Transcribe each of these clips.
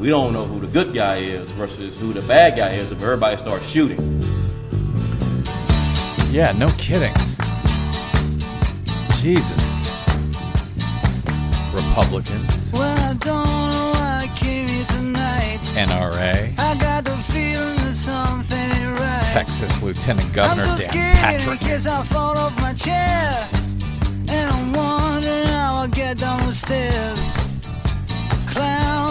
We don't know who the good guy is versus who the bad guy is if everybody starts shooting. Yeah, no kidding. Jesus. Republicans, Well, I don't know why I came here tonight. NRA, I got the feeling that something ain't right. Texas Lieutenant Governor I'm so Dan scared in Patrick. case I fall off my chair. And I'm wondering how I'll get down the stairs.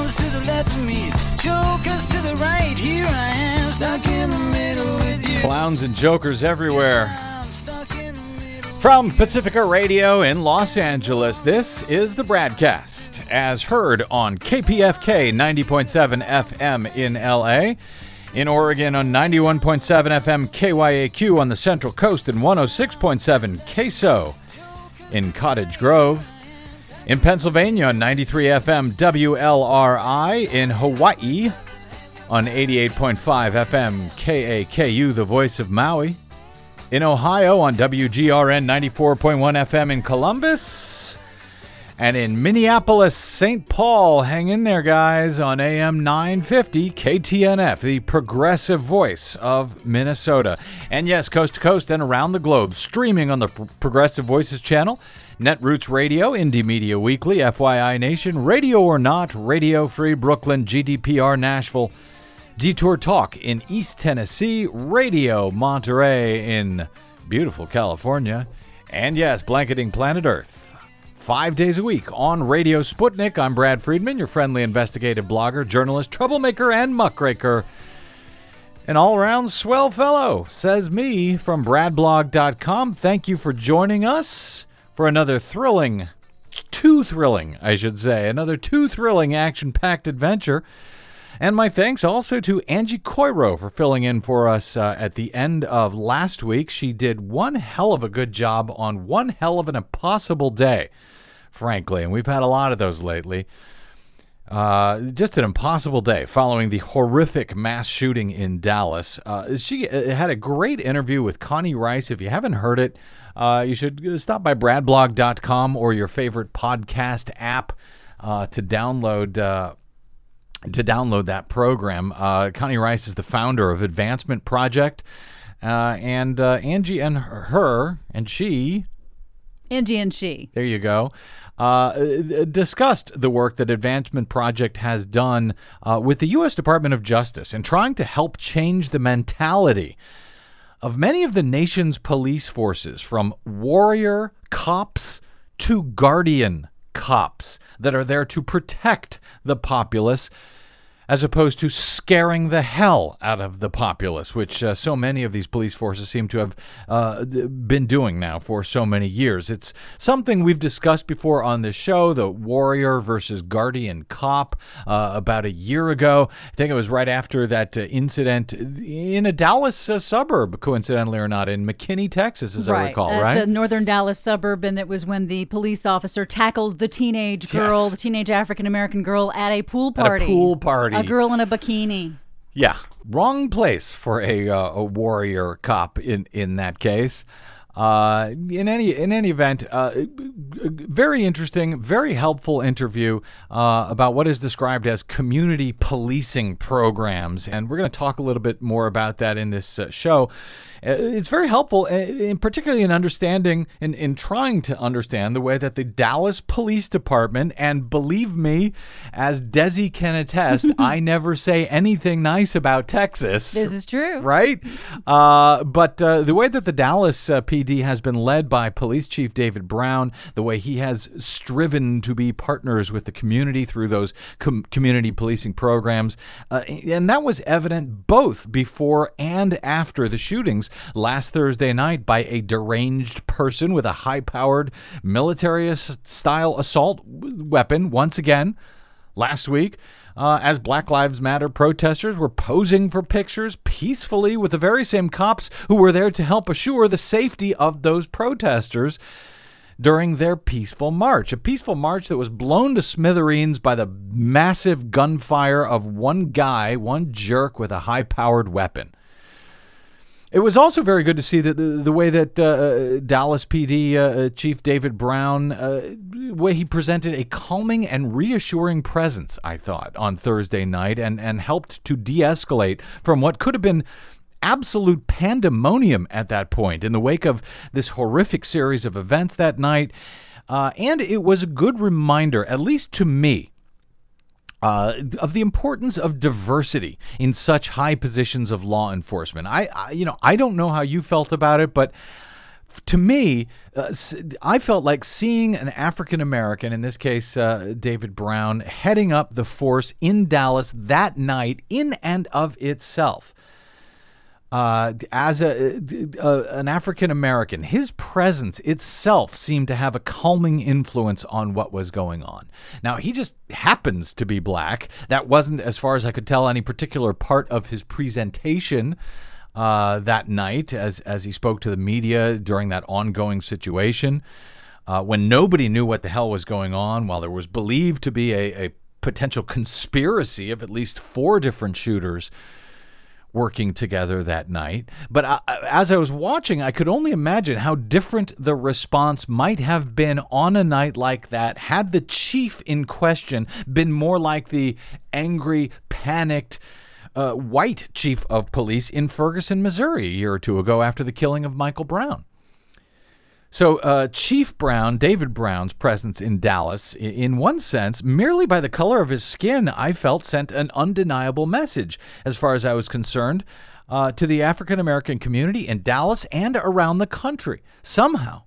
Clowns to the left of me, jokers to the right. Here I am, stuck in the middle with you. Clowns and jokers everywhere. I'm stuck in the middle. From Pacifica Radio in Los Angeles, this is the Bradcast, as heard on KPFK 90.7 FM in LA, in Oregon on 91.7 FM KYAQ on the Central Coast and 106.7 KSO in Cottage Grove, in Pennsylvania on 93 FM WLRI, in Hawaii on 88.5 FM KAKU, the voice of Maui in Ohio on WGRN 94.1 FM in Columbus. And in Minneapolis, St. Paul, hang in there, guys, on AM 950 KTNF, the progressive voice of Minnesota. And yes, coast to coast and around the globe, streaming on the Progressive Voices channel, Netroots Radio, Indie Media Weekly, FYI Nation, Radio or Not, Radio Free Brooklyn, GDPR Nashville, Detour Talk in East Tennessee, Radio Monterey in beautiful California, and yes, blanketing planet Earth. Five days a week on Radio Sputnik. I'm Brad Friedman, your friendly investigative blogger, journalist, troublemaker, and muckraker. An all around swell fellow, says me from bradblog.com. Thank you for joining us for another thrilling, too thrilling, I should say, another too thrilling action packed adventure. And my thanks also to Angie Coiro for filling in for us uh, at the end of last week. She did one hell of a good job on one hell of an impossible day, frankly, and we've had a lot of those lately. Uh, just an impossible day following the horrific mass shooting in Dallas. Uh, she uh, had a great interview with Connie Rice. If you haven't heard it, uh, you should stop by bradblog.com or your favorite podcast app uh, to download uh, to download that program. Uh, Connie Rice is the founder of Advancement Project, uh, and uh, Angie and her and she Angie and she. there you go. Uh, discussed the work that Advancement Project has done uh, with the U.S. Department of Justice in trying to help change the mentality of many of the nation's police forces, from warrior cops to guardian cops that are there to protect the populace as opposed to scaring the hell out of the populace, which uh, so many of these police forces seem to have uh, been doing now for so many years. It's something we've discussed before on this show the warrior versus guardian cop uh, about a year ago. I think it was right after that uh, incident in a Dallas uh, suburb, coincidentally or not, in McKinney, Texas, as I recall, That's right? a northern Dallas suburb, and it was when the police officer tackled the teenage girl, Yes. the teenage African American girl, at a pool party. At a pool party. A girl in a bikini. Yeah, wrong place for a uh, a warrior cop in in that case. Uh, in any in any event, uh, very interesting, very helpful interview uh, about what is described as community policing programs, and we're going to talk a little bit more about that in this uh, show. Uh, It's very helpful, uh, in particularly in understanding in, in trying to understand the way that the Dallas Police Department, and believe me, as Desi can attest, I never say anything nice about Texas This is true. right? Uh, but uh, the way that the Dallas uh, PD has been led by Police Chief David Brown, the way he has striven to be partners with the community through those com- community policing programs, uh, and that was evident both before and after the shootings last Thursday night by a deranged person with a high powered military style assault weapon, once again last week uh, as Black Lives Matter protesters were posing for pictures peacefully with the very same cops who were there to help assure the safety of those protesters during their peaceful march. A peaceful march that was blown to smithereens by the massive gunfire of one guy, one jerk with a high powered weapon. It was also very good to see that the, the way that uh, Dallas PD uh, Chief David Brown, uh, way he presented a calming and reassuring presence. I thought on Thursday night, and and helped to de-escalate from what could have been absolute pandemonium at that point in the wake of this horrific series of events that night. Uh, and it was a good reminder, at least to me, uh, of the importance of diversity in such high positions of law enforcement. I, I, you know, I don't know how you felt about it, but to me, uh, I felt like seeing an African American, in this case, uh, David Brown, heading up the force in Dallas that night, in and of itself uh, as a, a an African American, his presence itself seemed to have a calming influence on what was going on. Now he just happens to be black. That wasn't, as far as I could tell, any particular part of his presentation. Uh, that night, as as he spoke to the media during that ongoing situation, uh, when nobody knew what the hell was going on, while there was believed to be a, a potential conspiracy of at least four different shooters working together that night. But I, as I was watching, I could only imagine how different the response might have been on a night like that had the chief in question been more like the angry, panicked, uh, white chief of police in Ferguson, Missouri, a year or two ago after the killing of Michael Brown. So, uh, Chief Brown, David Brown's presence in Dallas, in one sense, merely by the color of his skin, I felt sent an undeniable message, as far as I was concerned, uh, to the African American community in Dallas and around the country. Somehow,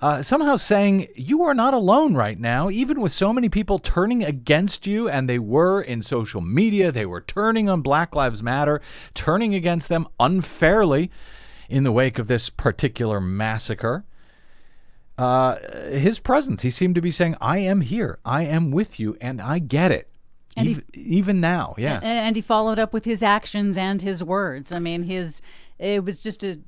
uh, somehow saying you are not alone right now, even with so many people turning against you, and they were in social media, they were turning on Black Lives Matter, turning against them unfairly in the wake of this particular massacre uh, his presence. He seemed to be saying, I am here. I am with you, and I get it. And even, he, even now, yeah. And, and he followed up with his actions and his words. I mean, his it was just a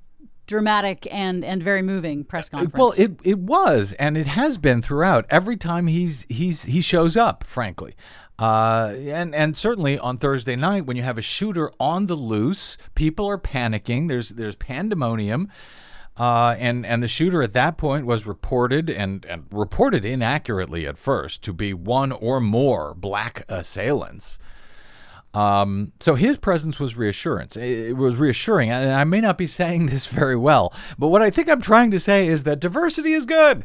dramatic and and very moving press uh, conference. Well, it it was, and it has been throughout. Every time he's he's he shows up, frankly. Uh, and and certainly on Thursday night when you have a shooter on the loose, people are panicking. There's there's pandemonium. Uh, and and the shooter at that point was reported and, and reported inaccurately at first to be one or more black assailants. Um, so his presence was reassurance. It was reassuring, and I may not be saying this very well, but what I think I'm trying to say is that diversity is good.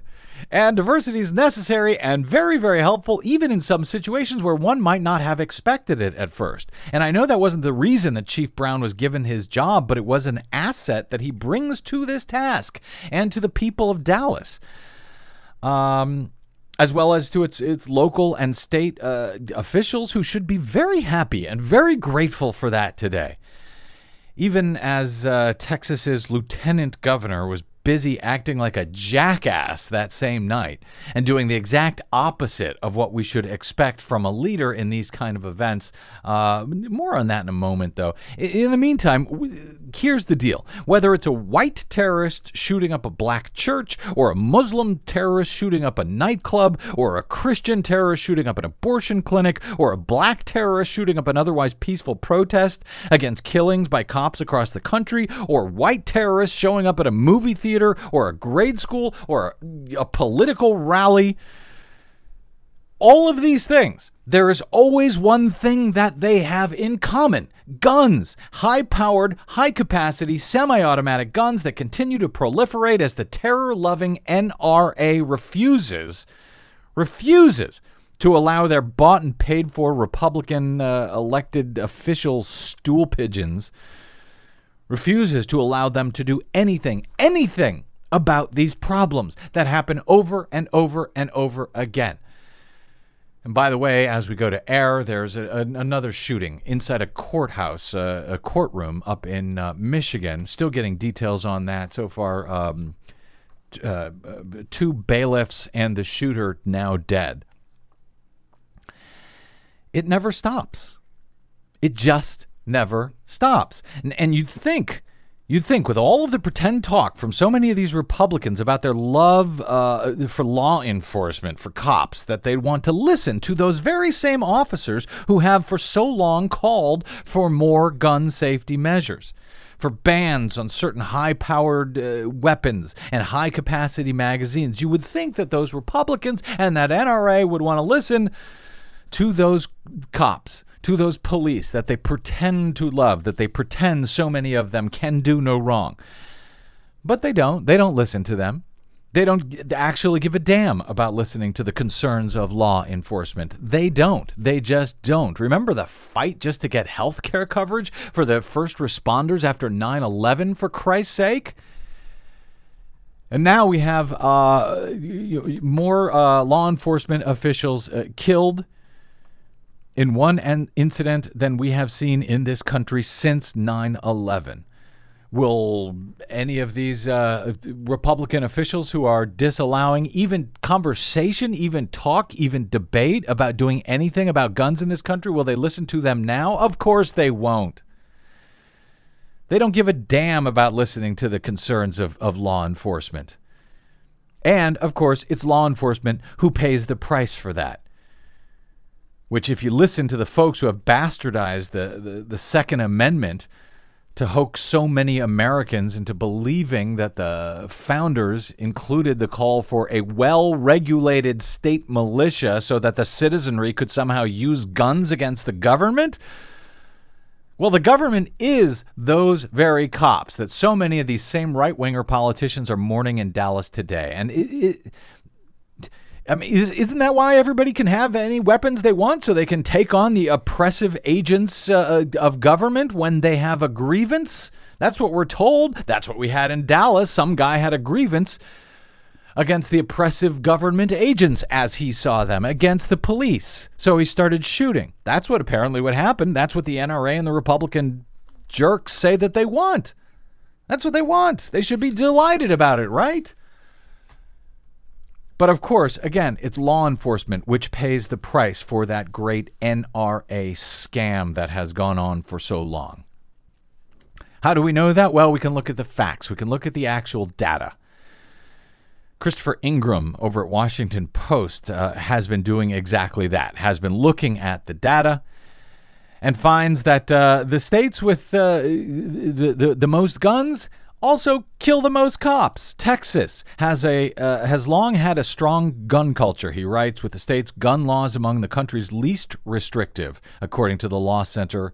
And diversity is necessary and very, very helpful, even in some situations where one might not have expected it at first. And I know that wasn't the reason that Chief Brown was given his job, but it was an asset that he brings to this task and to the people of Dallas. Um, as well as to its its local and state uh, officials who should be very happy and very grateful for that today. Even as uh, Texas's lieutenant governor was busy acting like a jackass that same night and doing the exact opposite of what we should expect from a leader in these kind of events. Uh, more on that in a moment, though. In the meantime, here's the deal whether it's a white terrorist shooting up a black church, or a Muslim terrorist shooting up a nightclub, or a Christian terrorist shooting up an abortion clinic, or a black terrorist shooting up an otherwise peaceful protest against killings by cops across the country, or white terrorists showing up at a movie theater theater or a grade school or a, a political rally. All of these things, there is always one thing that they have in common guns, high powered, high capacity, semi automatic guns that continue to proliferate as the terror loving NRA refuses, refuses to allow their bought and paid for Republican uh, elected official stool pigeons refuses to allow them to do anything, anything about these problems that happen over and over and over again. And by the way, as we go to air, there's a, a, another shooting inside a courthouse, uh, a courtroom up in uh, Michigan. Still getting details on that so far. Um, uh, two bailiffs and the shooter now dead. It never stops. It just never stops. And, and you'd think, you'd think, with all of the pretend talk from so many of these Republicans about their love uh, for law enforcement, for cops, that they'd want to listen to those very same officers who have for so long called for more gun safety measures. for bans on certain high powered uh, weapons and high capacity magazines. You would think that those Republicans and that NRA would want to listen to those cops, to those police that they pretend to love, that they pretend so many of them can do no wrong. But they don't. They don't listen to them. They don't actually give a damn about listening to the concerns of law enforcement. They don't. They just don't. Remember the fight just to get health care coverage for the first responders after 9 11, for Christ's sake? And now we have uh, more uh, law enforcement officials uh, killed in one an- incident than we have seen in this country since 9 11. Will any of these uh, Republican officials who are disallowing even conversation, even talk, even debate about doing anything about guns in this country, will they listen to them now? Of course they won't. They don't give a damn about listening to the concerns of, of law enforcement. And, of course, it's law enforcement who pays the price for that. Which, if you listen to the folks who have bastardized the, the, the Second Amendment, to hoax so many Americans into believing that the founders included the call for a well regulated state militia so that the citizenry could somehow use guns against the government? Well, the government is those very cops that so many of these same right winger politicians are mourning in Dallas today. And it, it, I mean, is, isn't that why everybody can have any weapons they want so they can take on the oppressive agents uh, of government when they have a grievance? That's what we're told. That's what we had in Dallas. Some guy had a grievance against the oppressive government agents as he saw them, against the police. So he started shooting. That's what apparently what happened. That's what the NRA and the Republican jerks say that they want. That's what they want. They should be delighted about it, right? But of course, again, it's law enforcement which pays the price for that great NRA scam that has gone on for so long. How do we know that? Well, we can look at the facts, we can look at the actual data. Christopher Ingraham over at Washington Post uh, has been doing exactly that, has been looking at the data and finds that uh, the states with uh, the, the, the most guns also kill the most cops. Texas has a uh, has long had a strong gun culture. He writes with the state's gun laws among the country's least restrictive, according to the Law Center.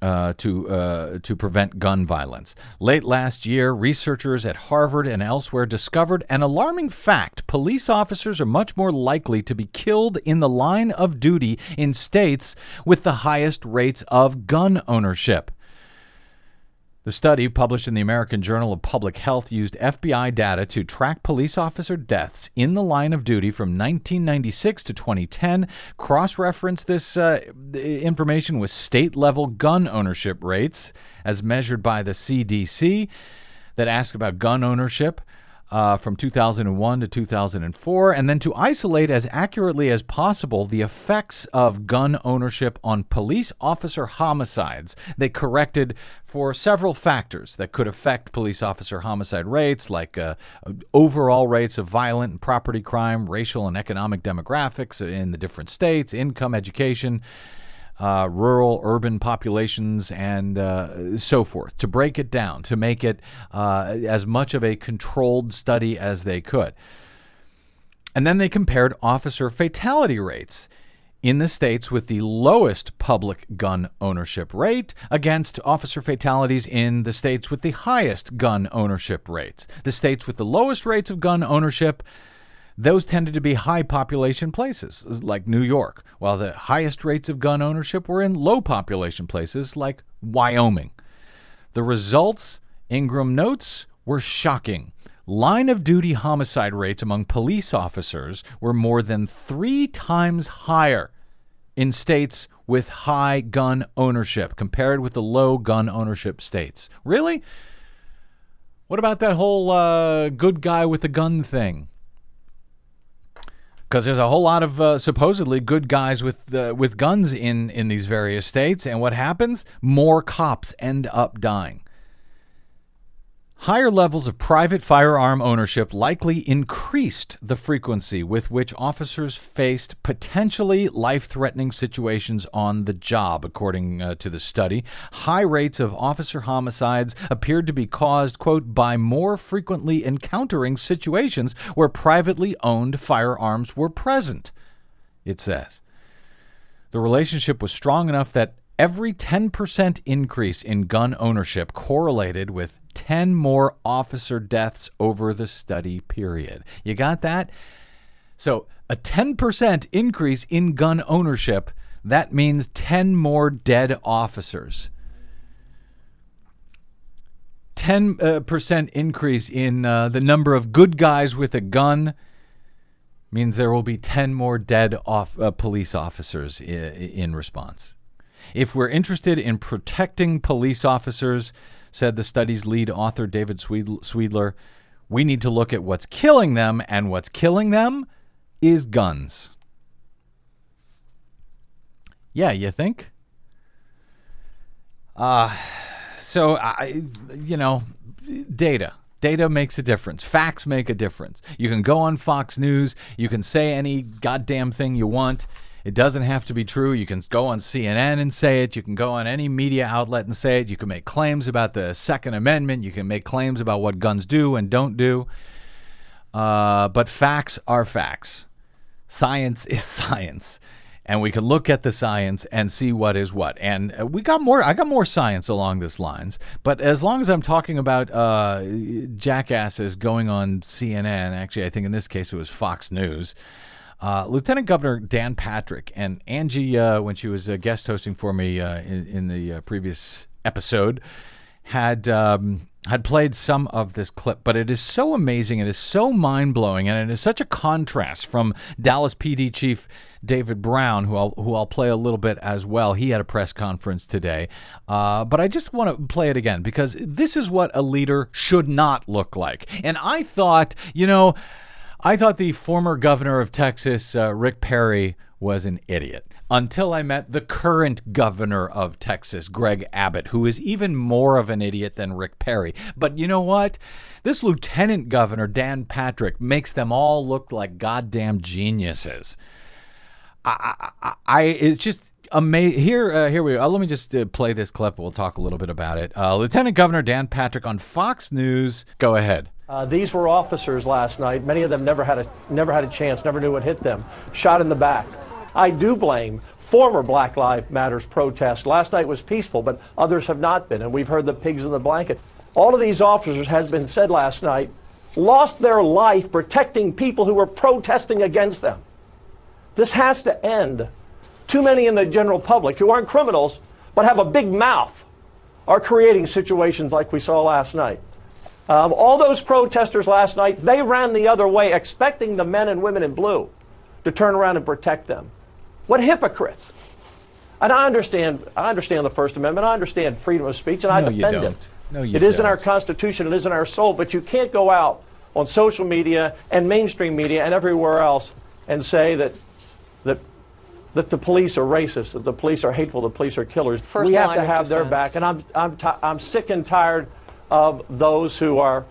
Uh, to uh, to prevent gun violence. Late last year, researchers at Harvard and elsewhere discovered an alarming fact: police officers are much more likely to be killed in the line of duty in states with the highest rates of gun ownership. The study, published in the American Journal of Public Health, used FBI data to track police officer deaths in the line of duty from 1996 to 2010, cross referenced this uh, information with state level gun ownership rates as measured by the CDC that asked about gun ownership uh, from 2001 to 2004, and then to isolate as accurately as possible the effects of gun ownership on police officer homicides. They corrected for several factors that could affect police officer homicide rates, like uh, overall rates of violent and property crime, racial and economic demographics in the different states, income, education uh, rural, urban populations, and uh, so forth, to break it down, to make it uh, as much of a controlled study as they could. And then they compared officer fatality rates in the states with the lowest public gun ownership rate against officer fatalities in the states with the highest gun ownership rates. The states with the lowest rates of gun ownership those tended to be high population places like New York, while the highest rates of gun ownership were in low population places like Wyoming. The results, Ingraham notes, were shocking. Line of duty homicide rates among police officers were more than three times higher in states with high gun ownership compared with the low gun ownership states. Really? What about that whole uh, good guy with the gun thing? Because there's a whole lot of uh, supposedly good guys with uh, with guns in in these various states, and what happens? More cops end up dying. Higher levels of private firearm ownership likely increased the frequency with which officers faced potentially life threatening situations on the job, according uh, to the study. High rates of officer homicides appeared to be caused, quote, by more frequently encountering situations where privately owned firearms were present, it says. The relationship was strong enough that every 10% increase in gun ownership correlated with 10 more officer deaths over the study period. You got that? So, a 10% increase in gun ownership, that means 10 more dead officers. 10% uh, increase in uh, the number of good guys with a gun means there will be 10 more dead off, uh, police officers I- in response. If we're interested in protecting police officers, said the study's lead author, David Swedler, we need to look at what's killing them, and what's killing them is guns. Yeah, you think? Uh, so, I, you know, data. Data makes a difference. Facts make a difference. You can go on Fox News. You can say any goddamn thing you want. It doesn't have to be true. You can go on CNN and say it. You can go on any media outlet and say it. You can make claims about the Second Amendment. You can make claims about what guns do and don't do. Uh, but facts are facts. Science is science and we can look at the science and see what is what. And uh, we got more. I got more science along this lines. But as long as I'm talking about uh, jackasses going on CNN, actually, I think in this case it was Fox News. Uh, Lieutenant Governor Dan Patrick and Angie, uh, when she was uh, guest hosting for me uh, in, in, the previous episode, had um, had played some of this clip, but it is so amazing, it is so mind blowing, and it is such a contrast from Dallas PD Chief David Brown, who I'll who I'll play a little bit as well. He had a press conference today, uh, but I just want to play it again because this is what a leader should not look like. And I thought, you know, I thought the former governor of Texas, uh, Rick Perry, was an idiot until I met the current governor of Texas, Greg Abbott, who is even more of an idiot than Rick Perry. But you know what? This lieutenant governor, Dan Patrick, makes them all look like goddamn geniuses. I, I, I it's just amazing. Here, uh, here we go. Uh, let me just uh, play this clip. We'll talk a little bit about it. Uh, lieutenant Governor Dan Patrick on Fox News. Go ahead. Uh, these were officers last night. Many of them never had a never had a chance, never knew what hit them. Shot in the back. I do blame former Black Lives Matters protests. Last night was peaceful, but others have not been, and we've heard the pigs in the blanket. All of these officers, has been said last night, lost their life protecting people who were protesting against them. This has to end. Too many in the general public who aren't criminals but have a big mouth are creating situations like we saw last night. Um, all those protesters last night, they ran the other way, expecting the men and women in blue to turn around and protect them. What hypocrites! And I understand, I understand the First Amendment. I understand freedom of speech, and I no, defend it. No, you it don't. is in our Constitution. It is in our soul. But you can't go out on social media and mainstream media and everywhere else and say that that that the police are racist, that the police are hateful, the police are killers. First we have to have their back, and I'm I'm I'm sick and tired of those who are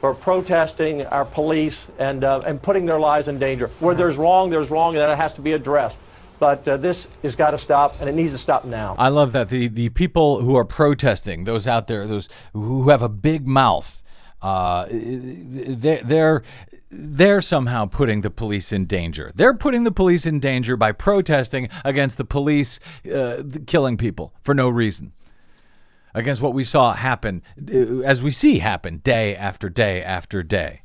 for protesting our police and uh, and putting their lives in danger. Where there's wrong, there's wrong, and it has to be addressed. But uh, this has got to stop, and it needs to stop now. I love that the the people who are protesting, those out there, those who have a big mouth, uh, they're, they're they're somehow putting the police in danger. They're putting the police in danger by protesting against the police uh, killing people for no reason. Against what we saw happen, uh, as we see happen day after day after day,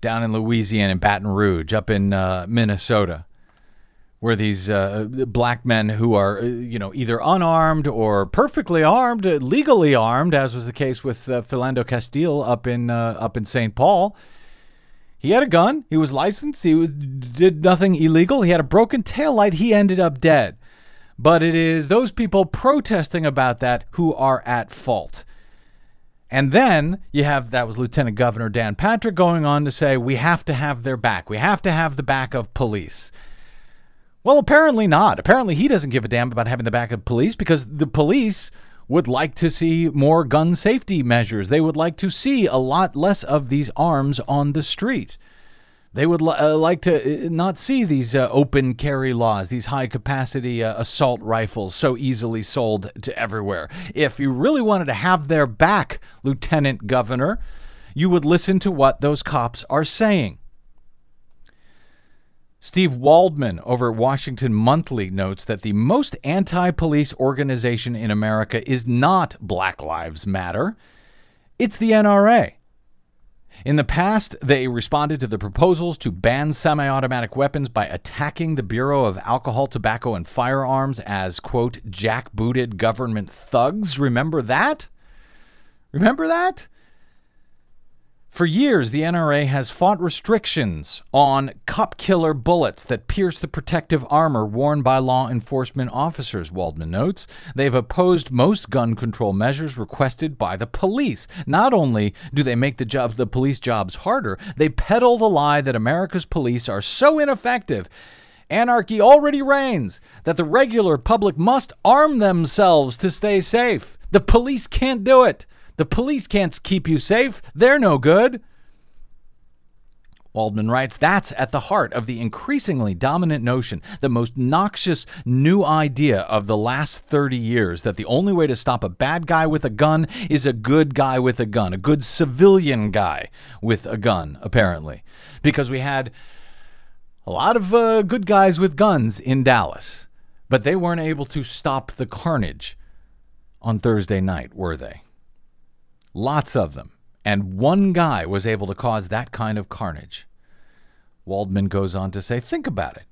down in Louisiana, in Baton Rouge, up in uh, Minnesota where these uh, black men who are, uh, you know, either unarmed or perfectly armed, legally armed, as was the case with uh, Philando Castile up in uh, up in St. Paul. He had a gun. He was licensed. He was did nothing illegal. He had a broken tail light. He ended up dead. But it is those people protesting about that who are at fault. And then you have that was Lieutenant Governor Dan Patrick going on to say we have to have their back. We have to have the back of police. Well, apparently not. Apparently he doesn't give a damn about having the back of police because the police would like to see more gun safety measures. They would like to see a lot less of these arms on the street. They would li- uh, like to uh, not see these uh, open carry laws, these high capacity uh, assault rifles so easily sold to everywhere. If you really wanted to have their back, Lieutenant Governor, you would listen to what those cops are saying. Steve Waldman over at Washington Monthly notes that the most anti police organization in America is not Black Lives Matter, it's the NRA. In the past, they responded to the proposals to ban semi automatic weapons by attacking the Bureau of Alcohol, Tobacco, and Firearms as, quote, jackbooted government thugs. Remember that? Remember that? For years, the NRA has fought restrictions on cop killer bullets that pierce the protective armor worn by law enforcement officers, Waldman notes. They've opposed most gun control measures requested by the police. Not only do they make the job the police jobs harder, they peddle the lie that America's police are so ineffective anarchy already reigns, that the regular public must arm themselves to stay safe. The police can't do it. The police can't keep you safe. They're no good. Waldman writes, that's at the heart of the increasingly dominant notion, the most noxious new idea of the last 30 years, that the only way to stop a bad guy with a gun is a good guy with a gun, a good civilian guy with a gun, apparently. Because we had a lot of uh, good guys with guns in Dallas, but they weren't able to stop the carnage on Thursday night, were they? Lots of them. And one guy was able to cause that kind of carnage. Waldman goes on to say, think about it.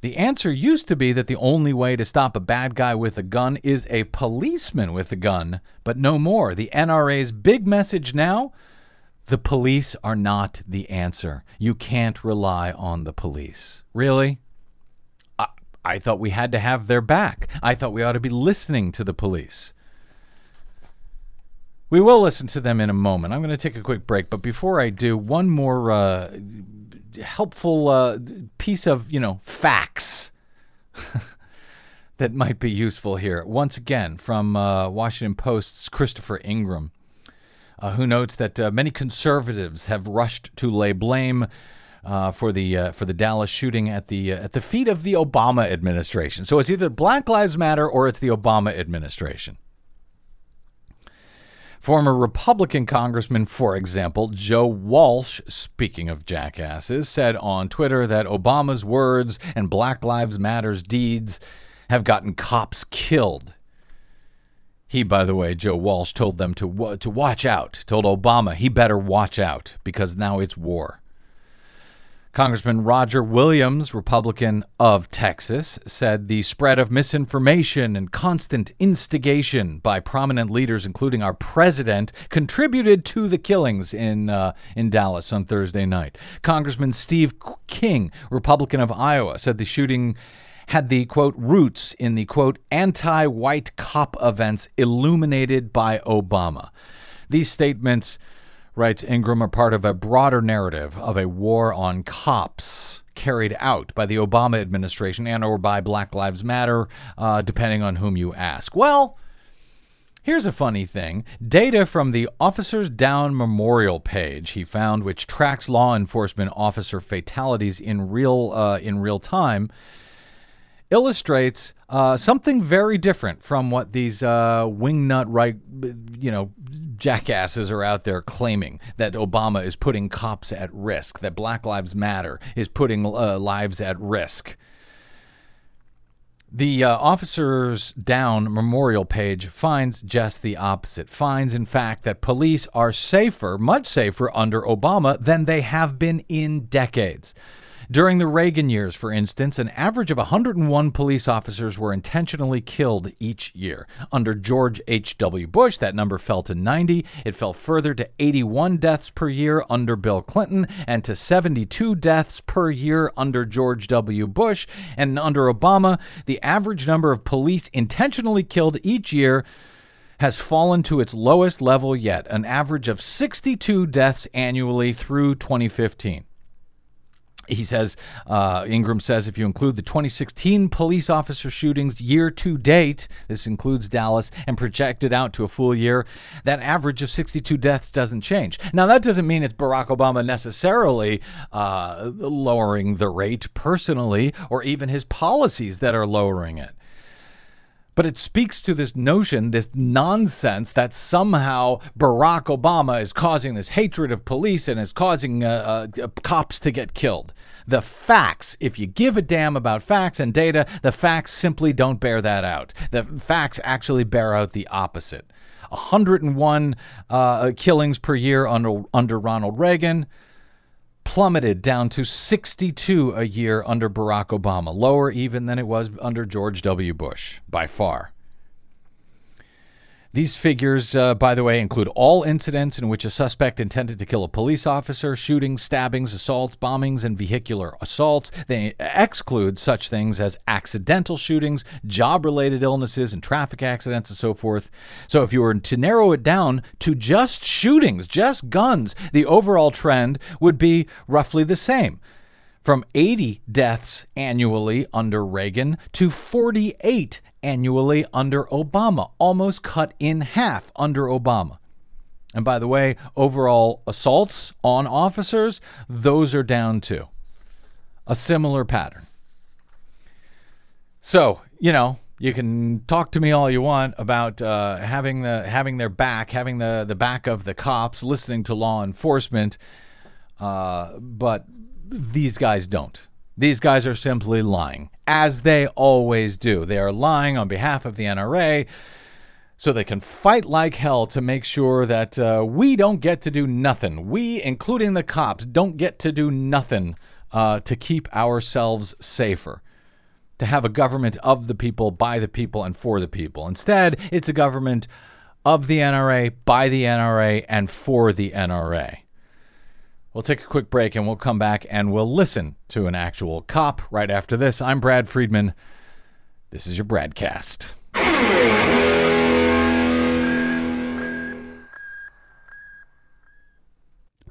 The answer used to be that the only way to stop a bad guy with a gun is a policeman with a gun, but no more. The NRA's big message now the police are not the answer. You can't rely on the police. Really? I, I thought we had to have their back. I thought we ought to be listening to the police. We will listen to them in a moment. I'm going to take a quick break, but before I do, one more uh, helpful uh, piece of you know facts that might be useful here. Once again, from uh, Washington Post's Christopher Ingraham, uh, who notes that uh, many conservatives have rushed to lay blame. Uh, for the for the Dallas shooting at the at the feet of the Obama administration, so it's either Black Lives Matter or it's the Obama administration. Former Republican Congressman, for example, Joe Walsh, speaking of jackasses, said on Twitter that Obama's words and Black Lives Matter's deeds have gotten cops killed. He, by the way, Joe Walsh, told them to to watch out. Told Obama he better watch out because now it's war. Congressman Roger Williams, Republican of Texas, said the spread of misinformation and constant instigation by prominent leaders, including our president, contributed to the killings in uh, in Dallas on Thursday night. Congressman Steve King, Republican of Iowa, said the shooting had the quote roots in the quote anti-white cop events illuminated by Obama. These statements writes Ingraham, are part of a broader narrative of a war on cops carried out by the Obama administration and or by Black Lives Matter, uh, depending on whom you ask. Well, Here's a funny thing. Data from the Officers Down Memorial page he found, which tracks law enforcement officer fatalities in real uh, in real time, illustrates uh, something very different from what these uh, wingnut right, you know, jackasses are out there claiming that Obama is putting cops at risk, that Black Lives Matter is putting uh, lives at risk. The uh, Officers Down memorial page finds just the opposite. Finds, in fact, that police are safer, much safer under Obama than they have been in decades. During the Reagan years, for instance, an average of 101 police officers were intentionally killed each year. Under George H.W. Bush, that number fell to 90. It fell further to 81 deaths per year under Bill Clinton and to 72 deaths per year under George W. Bush. And under Obama, the average number of police intentionally killed each year has fallen to its lowest level yet, an average of 62 deaths annually through 2015. He says, uh, Ingraham says, if you include the 2016 police officer shootings year to date, this includes Dallas, and projected out to a full year, that average of 62 deaths doesn't change. Now, that doesn't mean it's Barack Obama necessarily uh, lowering the rate personally, or even his policies that are lowering it. But it speaks to this notion, this nonsense that somehow Barack Obama is causing this hatred of police and is causing uh, uh, cops to get killed. The facts, if you give a damn about facts and data, the facts simply don't bear that out. The facts actually bear out the opposite. 101 uh, killings per year under, under Ronald Reagan plummeted down to 62 a year under Barack Obama, lower even than it was under George W. Bush, by far. These figures, uh, by the way, include all incidents in which a suspect intended to kill a police officer, shootings, stabbings, assaults, bombings, and vehicular assaults. They exclude such things as accidental shootings, job related illnesses, and traffic accidents, and so forth. So, if you were to narrow it down to just shootings, just guns, the overall trend would be roughly the same from 80 deaths annually under Reagan to 48 annually under Obama, almost cut in half under Obama. And by the way, overall assaults on officers, those are down too. A similar pattern. So, you know, you can talk to me all you want about uh, having the having their back, having the the back of the cops, listening to law enforcement, uh, but these guys don't. These guys are simply lying, as they always do. They are lying on behalf of the NRA so they can fight like hell to make sure that uh, we don't get to do nothing. We, including the cops, don't get to do nothing uh, to keep ourselves safer. To have a government of the people, by the people, and for the people. Instead, it's a government of the NRA, by the NRA, and for the NRA. We'll take a quick break and we'll come back and we'll listen to an actual cop right after this. I'm Brad Friedman. This is your Bradcast.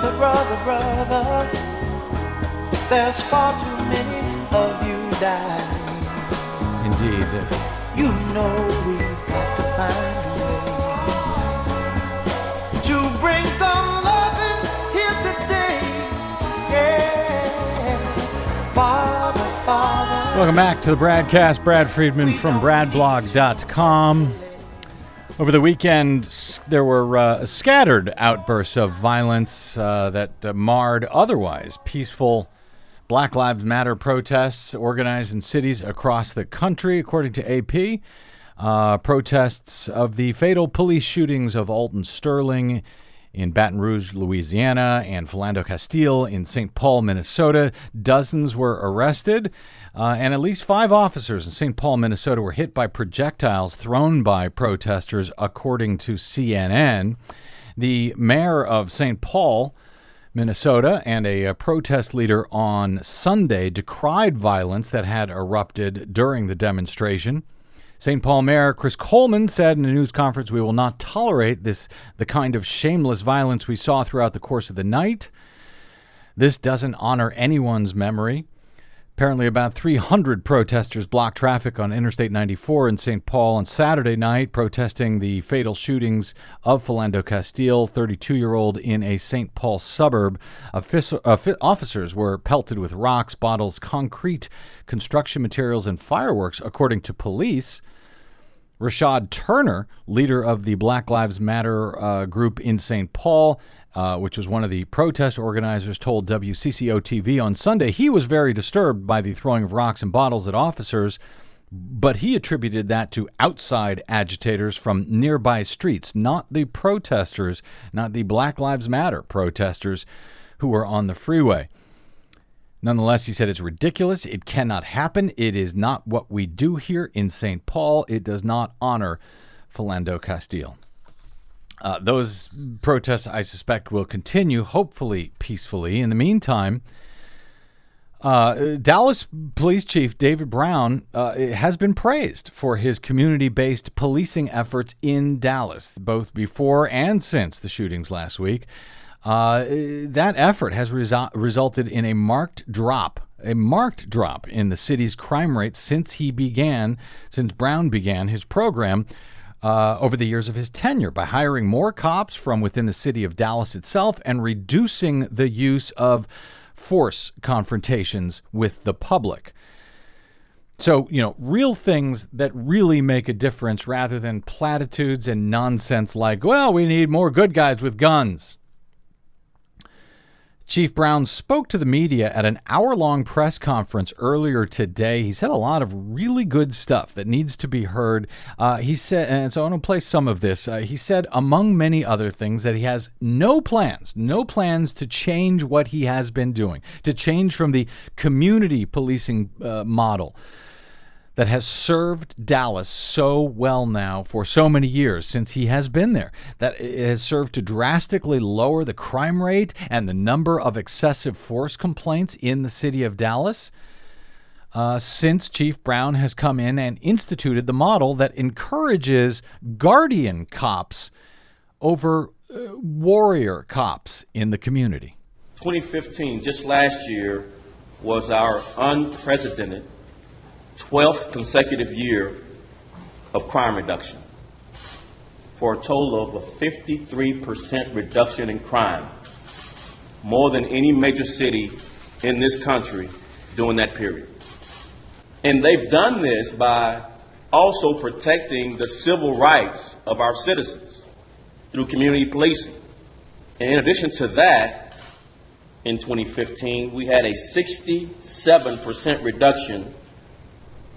Brother, brother, brother, there's far too many of you dying. Indeed. You know we've got to find a way to bring some loving here today. Yeah, Father, Father. Welcome back to the Bradcast. Brad Friedman from BradBlog.com. Over the weekend, there were uh, scattered outbursts of violence uh, that uh, marred otherwise peaceful Black Lives Matter protests organized in cities across the country, according to AP. Uh, protests of the fatal police shootings of Alton Sterling in Baton Rouge, Louisiana, and Philando Castile in St. Paul, Minnesota. Dozens were arrested, uh, and at least five officers in St. Paul, Minnesota were hit by projectiles thrown by protesters, according to CNN. The mayor of St. Paul, Minnesota, and a, uh protest leader on Sunday decried violence that had erupted during the demonstration. St. Paul Mayor Chris Coleman said in a news conference, "We will not tolerate this the kind of shameless violence we saw throughout the course of the night. This doesn't honor anyone's memory." Apparently, about 300 protesters blocked traffic on Interstate 94 in St. Paul on Saturday night, protesting the fatal shootings of Philando Castile, 32 year old, in a St. Paul suburb. Offic- offi- officers were pelted with rocks, bottles, concrete, construction materials, and fireworks, according to police. Rashad Turner, leader of the Black Lives Matter uh, group in St. Paul, uh, which was one of the protest organizers, told WCCO TV on Sunday he was very disturbed by the throwing of rocks and bottles at officers But he attributed that to outside agitators from nearby streets, not the protesters, not the Black Lives Matter protesters who were on the freeway. Nonetheless, he said it's ridiculous. It cannot happen. It is not what we do here in St. Paul. It does not honor Philando Castile. Uh, those protests, I suspect, will continue, hopefully peacefully. In the meantime, uh, Dallas Police Chief David Brown uh, has been praised for his community based policing efforts in Dallas, both before and since the shootings last week. Uh, that effort has resu- resulted in a marked drop, a marked drop in the city's crime rate since he began, since Brown began his program uh, over the years of his tenure by hiring more cops from within the city of Dallas itself and reducing the use of force confrontations with the public. So, you know, real things that really make a difference rather than platitudes and nonsense like, well, we need more good guys with guns. Chief Brown spoke to the media at an hour long press conference earlier today. He said a lot of really good stuff that needs to be heard. Uh, he said, and so I'm going to play some of this. Uh, he said, among many other things, that he has no plans, no plans to change what he has been doing, to change from the community policing uh, model that has served Dallas so well now for so many years since he has been there, that has served to drastically lower the crime rate and the number of excessive force complaints in the city of Dallas. Uh, since Chief Brown has come in and instituted the model that encourages guardian cops over uh, warrior cops in the community. 2015, just last year, was our unprecedented 12th consecutive year of crime reduction for a total of a 53% reduction in crime, more than any major city in this country during that period. And they've done this by also protecting the civil rights of our citizens through community policing. And in addition to that, in 2015, we had a 67% reduction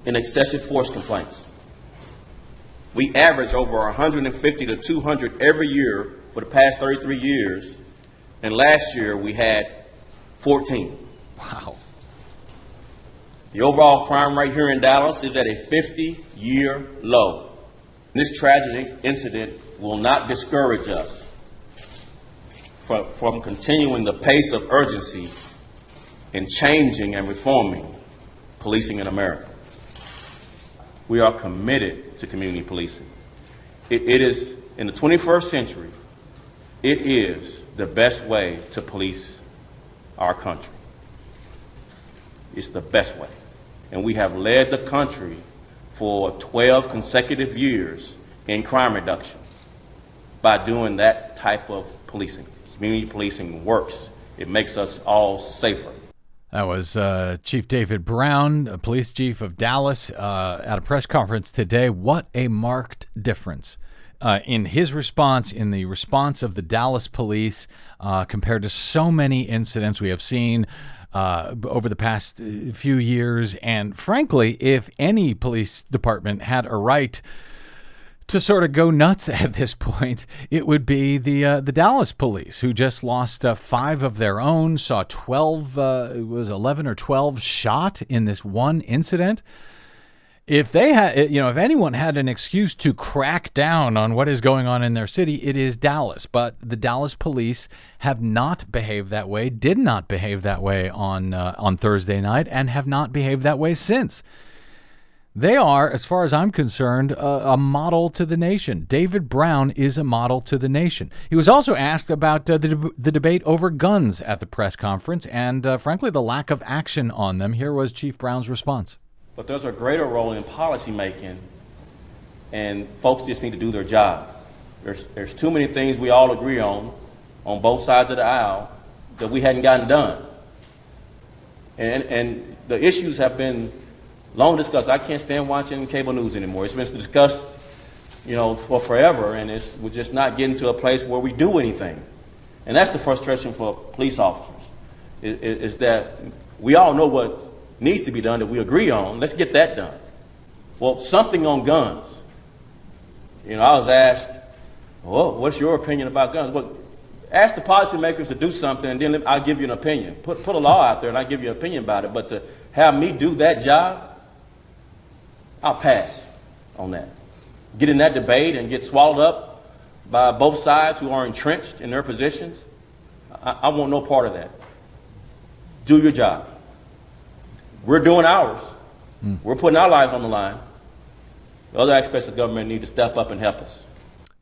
in excessive force complaints. We average over 150 to 200 every year for the past 33 years, and last year we had 14. Wow. The overall crime rate here in Dallas is at a 50 year low. This tragic incident will not discourage us from, from continuing the pace of urgency in changing and reforming policing in America. We are committed to community policing. It, it is, in the 21st century, it is the best way to police our country. It's the best way. And we have led the country for 12 consecutive years in crime reduction by doing that type of policing. Community policing works. It makes us all safer. That was uh, Chief David Brown, police chief of Dallas, uh, at a press conference today. What a marked difference uh, in his response, in the response of the Dallas police, uh, compared to so many incidents we have seen. Uh, over the past uh, few years, and frankly, if any police department had a right to sort of go nuts at this point, it would be the uh, the Dallas police who just lost uh, five of their own, saw twelve, uh, it was eleven or twelve shot in this one incident. If they had, you know, if anyone had an excuse to crack down on what is going on in their city, it is Dallas. But the Dallas police have not behaved that way, did not behave that way on uh, on Thursday night, and have not behaved that way since. They are, as far as I'm concerned, a, a, model to the nation. David Brown is a model to the nation. He was also asked about uh, the, the debate over guns at the press conference and, uh, frankly, the lack of action on them. Here was Chief Brown's response. But there's a greater role in policymaking, and folks just need to do their job. There's, there's too many things we all agree on, on both sides of the aisle, that we hadn't gotten done. And, and the issues have been long discussed. I can't stand watching cable news anymore. It's been discussed, you know, for forever, and it's, we're just not getting to a place where we do anything. And that's the frustration for police officers, is, is that we all know what needs to be done that we agree on. Let's get that done. Well, something on guns. You know, I was asked, well, what's your opinion about guns? Well, ask the policymakers to do something, and then I'll give you an opinion. Put, put a law out there, and I'll give you an opinion about it. But to have me do that job, I'll pass on that. Get in that debate and get swallowed up by both sides who are entrenched in their positions. I, I want no part of that. Do your job. We're doing ours. Hmm. We're putting our lives on the line. The other aspects of government need to step up and help us.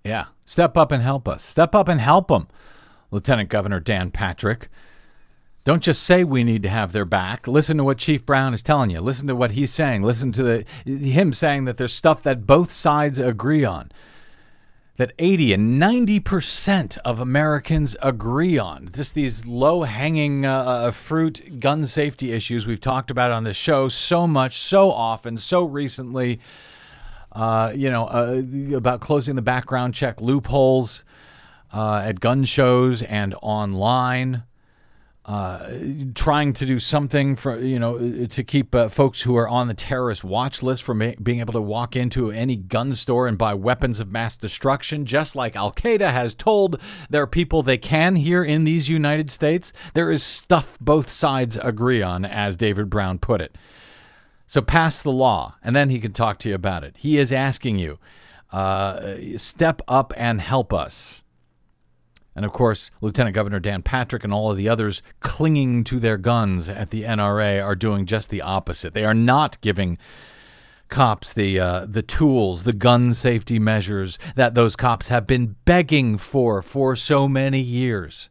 Yeah. Step up and help us. Step up and help them, Lieutenant Governor Dan Patrick. Don't just say we need to have their back. Listen to what Chief Brown is telling you. Listen to what he's saying. Listen to the him saying that there's stuff that both sides agree on. That 80 and 90% of Americans agree on. Just these low hanging uh, uh, fruit gun safety issues we've talked about on this show so much, so often, so recently uh, you know, uh, about closing the background check loopholes uh, at gun shows and online. Uh, trying to do something for you know to keep uh, folks who are on the terrorist watch list from ma- being able to walk into any gun store and buy weapons of mass destruction, just like Al Qaeda has told their people they can here in these United States. There is stuff both sides agree on, as David Brown put it. So pass the law, and then he can talk to you about it. He is asking you, uh, step up and help us. And of course, Lieutenant Governor Dan Patrick and all of the others clinging to their guns at the NRA are doing just the opposite. They are not giving cops the uh, the tools, the gun safety measures that those cops have been begging for for so many years.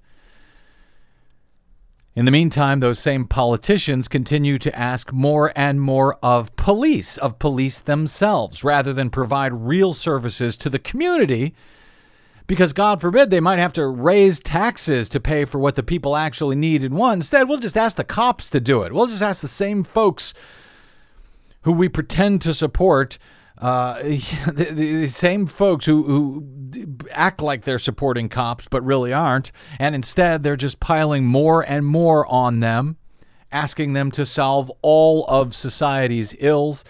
In the meantime, those same politicians continue to ask more and more of police, of police themselves, rather than provide real services to the community. Because, God forbid, they might have to raise taxes to pay for what the people actually need and want. Instead, we'll just ask the cops to do it. We'll just ask the same folks who we pretend to support uh, the, the same folks who, who act like they're supporting cops but really aren't, and instead they're just piling more and more on them, asking them to solve all of society's ills.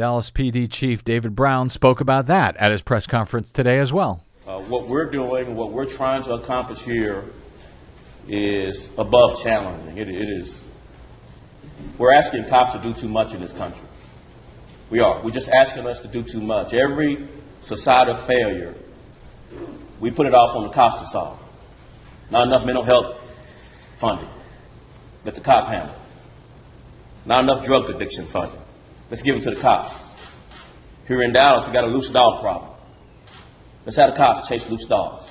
Dallas PD Chief David Brown spoke about that at his press conference today as well. Uh, what we're doing, and what we're trying to accomplish here is above challenging. It, it is, we're asking cops to do too much in this country. We are. We're just asking us to do too much. Every societal failure, we put it off on the cops to solve. Not enough mental health funding. Let the cop handle. Not enough drug addiction funding. Let's give it to the cops. Here in Dallas, we got a loose dog problem. Let's have the cops chase loose dogs.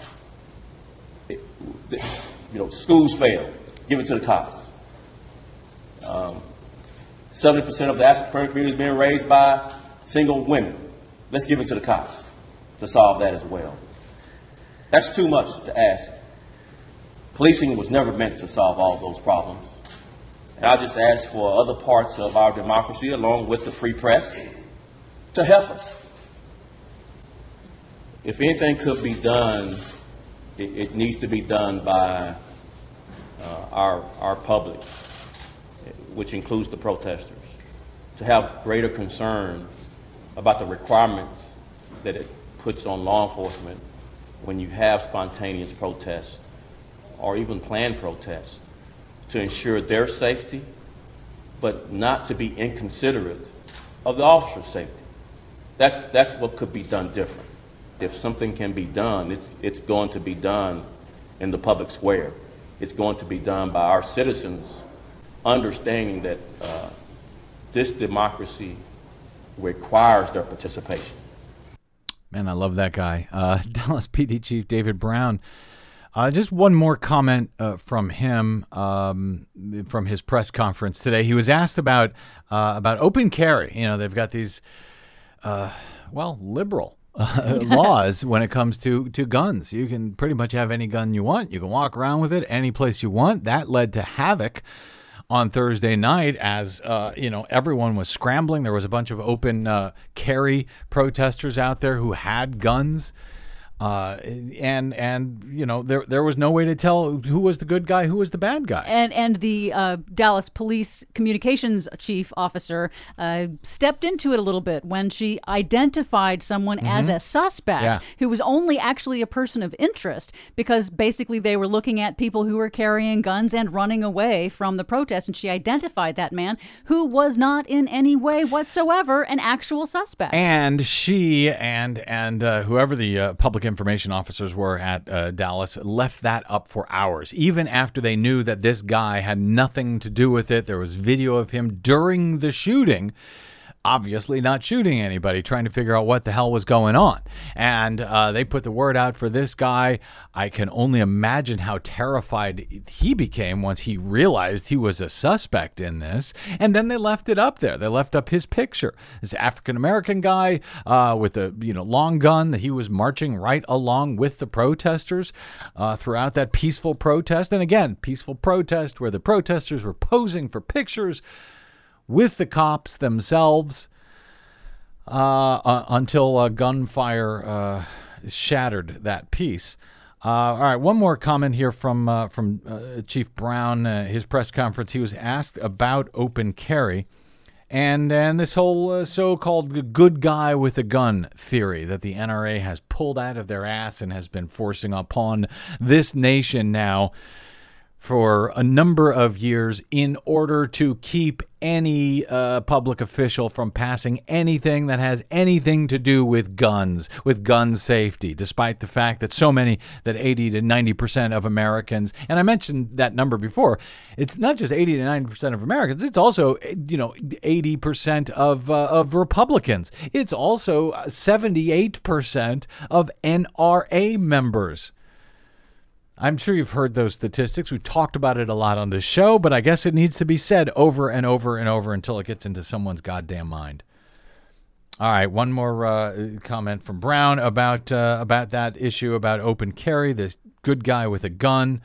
It- the- you know, schools fail. Give it to the cops. Um, 70% of the African American community is being raised by single women. Let's give it to the cops to solve that as well. That's too much to ask. Policing was never meant to solve all those problems. And I just ask for other parts of our democracy, along with the free press, to help us. If anything could be done, it, it needs to be done by uh, our, our public which includes the protesters, to have greater concern about the requirements that it puts on law enforcement when you have spontaneous protests or even planned protests to ensure their safety, but not to be inconsiderate of the officer's safety. That's, that's what could be done different. If something can be done, it's, it's going to be done in the public square. It's going to be done by our citizens understanding that uh, this democracy requires their participation. Man, I love that guy. Uh, Dallas PD Chief David Brown. Uh, just one more comment uh, from him um, from his press conference today. He was asked about uh, about open carry. You know, they've got these, uh, well, liberal uh, laws when it comes to to guns. You can pretty much have any gun you want. You can walk around with it any place you want. That led to havoc on Thursday night as uh, you know everyone was scrambling. There was a bunch of open uh, carry protesters out there who had guns. Uh, and and you know there there was no way to tell who was the good guy, who was the bad guy. And and the uh, Dallas police communications chief officer uh, stepped into it a little bit when she identified someone as a suspect Mm-hmm. Yeah. who was only actually a person of interest because basically they were looking at people who were carrying guns and running away from the protest, and she identified that man who was not in any way whatsoever an actual suspect. And she and and uh, whoever the uh, public information officers were at uh, Dallas left that up for hours, even after they knew that this guy had nothing to do with it. There was video of him during the shooting. Obviously, not shooting anybody, trying to figure out what the hell was going on. And uh, they put the word out for this guy. I can only imagine how terrified he became once he realized he was a suspect in this. And then they left it up there. They left up his picture. This African American guy uh, with a you know long gun that he was marching right along with the protesters uh, throughout that peaceful protest. And again, peaceful protest where the protesters were posing for pictures with the cops themselves uh, uh, until gunfire uh, shattered that peace. Uh, all right, one more comment here from uh, from uh, Chief Brown. Uh, his press conference, he was asked about open carry, and and this whole so-called good guy with a gun theory that the NRA has pulled out of their ass and has been forcing upon this nation now for a number of years in order to keep any uh, public official from passing anything that has anything to do with guns, with gun safety, despite the fact that so many, that 80 to 90% of Americans, and I mentioned that number before, it's not just 80 to 90% of Americans, it's also, you know, 80% of, uh, of Republicans. It's also 78% of NRA members. I'm sure you've heard those statistics. We've talked about it a lot on this show, but I guess it needs to be said over and over and over until it gets into someone's goddamn mind. All right, one more uh, comment from Brown about uh, about that issue about open carry. This good guy with a gun,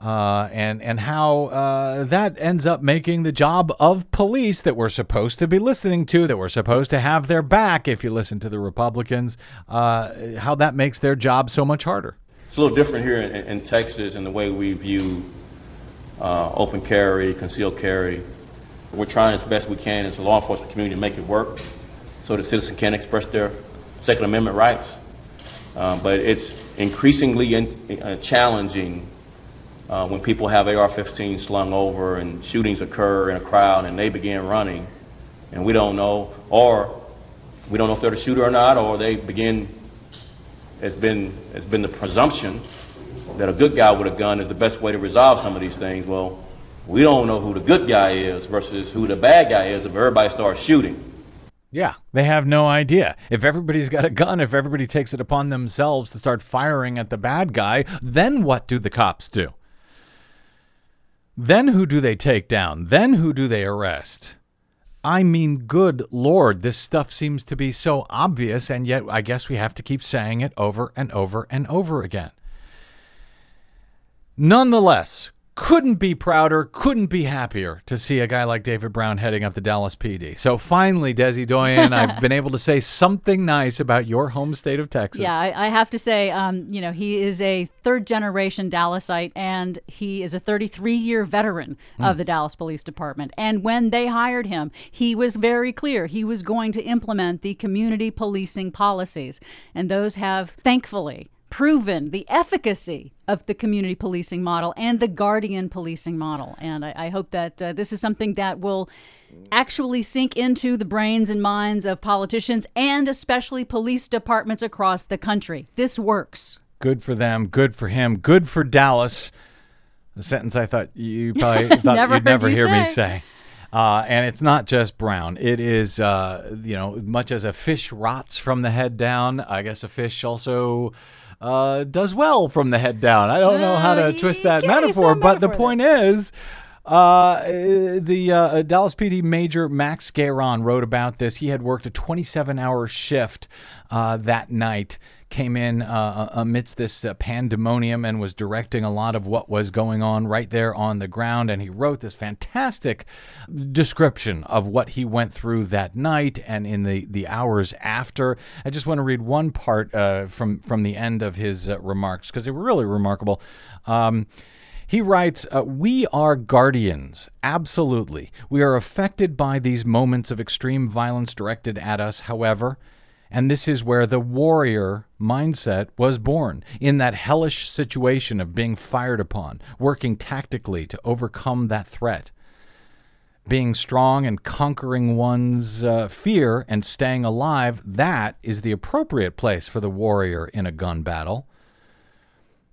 uh, and and how uh, that ends up making the job of police that we're supposed to be listening to, that we're supposed to have their back. If you listen to the Republicans, uh, how that makes their job so much harder. It's a little different here in, in Texas in the way we view uh, open carry, concealed carry. We're trying as best we can as a law enforcement community to make it work so the citizen can express their Second Amendment rights. Uh, but it's increasingly in, uh, challenging uh, when people have AR-15 slung over and shootings occur in a crowd and they begin running, and we don't know, or we don't know if they're the shooter or not, or they begin has been has been the presumption that a good guy with a gun is the best way to resolve some of these things. Well, we don't know who the good guy is versus who the bad guy is if everybody starts shooting. Yeah, they have no idea. If everybody's got a gun, if everybody takes it upon themselves to start firing at the bad guy, then what do the cops do? Then who do they take down? Then who do they arrest? I mean, good Lord, this stuff seems to be so obvious, and yet I guess we have to keep saying it over and over and over again. Nonetheless, couldn't be prouder, couldn't be happier to see a guy like David Brown heading up the Dallas PD. So finally, Desi Doyen, I've been able to say something nice about your home state of Texas. Yeah, I, I have to say, um, you know, he is a third generation Dallasite and he is a 33 year veteran of the Dallas Police Department. And when they hired him, he was very clear he was going to implement the community policing policies. And those have thankfully proven the efficacy of the community policing model and the guardian policing model. And I, I hope that uh, this is something that will actually sink into the brains and minds of politicians and especially police departments across the country. This works. Good for them. Good for him. Good for Dallas. A sentence I thought you probably thought Never you'd never you hear me say. say. Uh, and it's not just brown. It is, uh, you know, much as a fish rots from the head down, I guess a fish also uh, does well from the head down. I don't know how Uh, to twist that metaphor, but the metaphor point is, Uh, the uh, Dallas PD Major Max Geron wrote about this. He had worked a 27 hour shift uh, that night, came in uh, amidst this uh, pandemonium and was directing a lot of what was going on right there on the ground. And he wrote this fantastic description of what he went through that night and in the, the hours after. I just want to read one part uh, from, from the end of his uh, remarks because they were really remarkable. Um, he writes, uh, We are guardians, absolutely. We are affected by these moments of extreme violence directed at us, however. And this is where the warrior mindset was born in that hellish situation of being fired upon, working tactically to overcome that threat. Being strong and conquering one's uh, fear and staying alive, that is the appropriate place for the warrior in a gun battle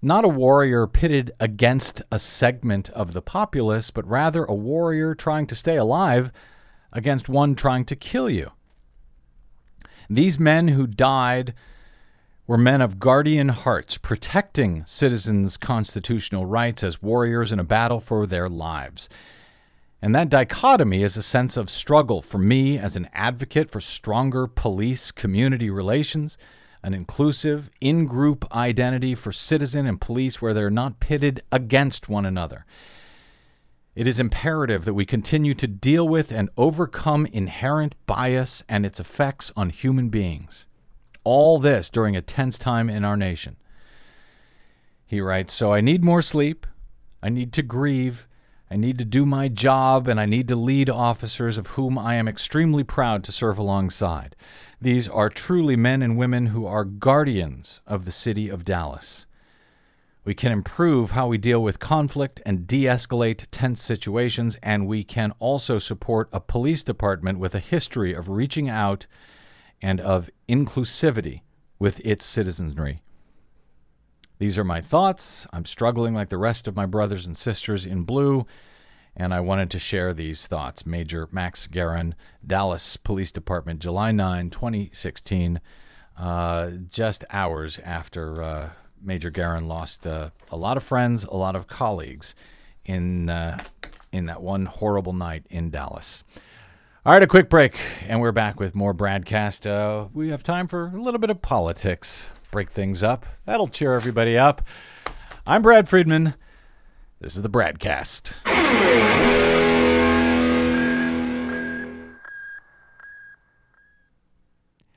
not a warrior pitted against a segment of the populace, but rather a warrior trying to stay alive against one trying to kill you. These men who died were men of guardian hearts, protecting citizens' constitutional rights as warriors in a battle for their lives. And that dichotomy is a sense of struggle for me as an advocate for stronger police community relations an inclusive, in group identity for citizen and police where they're not pitted against one another. It is imperative that we continue to deal with and overcome inherent bias and its effects on human beings. All this during a tense time in our nation. He writes So I need more sleep. I need to grieve. I need to do my job, and I need to lead officers of whom I am extremely proud to serve alongside. These are truly men and women who are guardians of the city of Dallas. We can improve how we deal with conflict and de escalate tense situations, and we can also support a police department with a history of reaching out and of inclusivity with its citizenry. These are my thoughts. I'm struggling like the rest of my brothers and sisters in blue and I wanted to share these thoughts. Major Max Geron, Dallas Police Department, July 9, 2016, uh, just hours after uh, Major Geron lost uh, a lot of friends, a lot of colleagues in, uh, in that one horrible night in Dallas. All right, a quick break, and we're back with more BradCast. Uh, we have time for a little bit of politics. Break things up. That'll cheer everybody up. I'm Brad Friedman. This is the BradCast.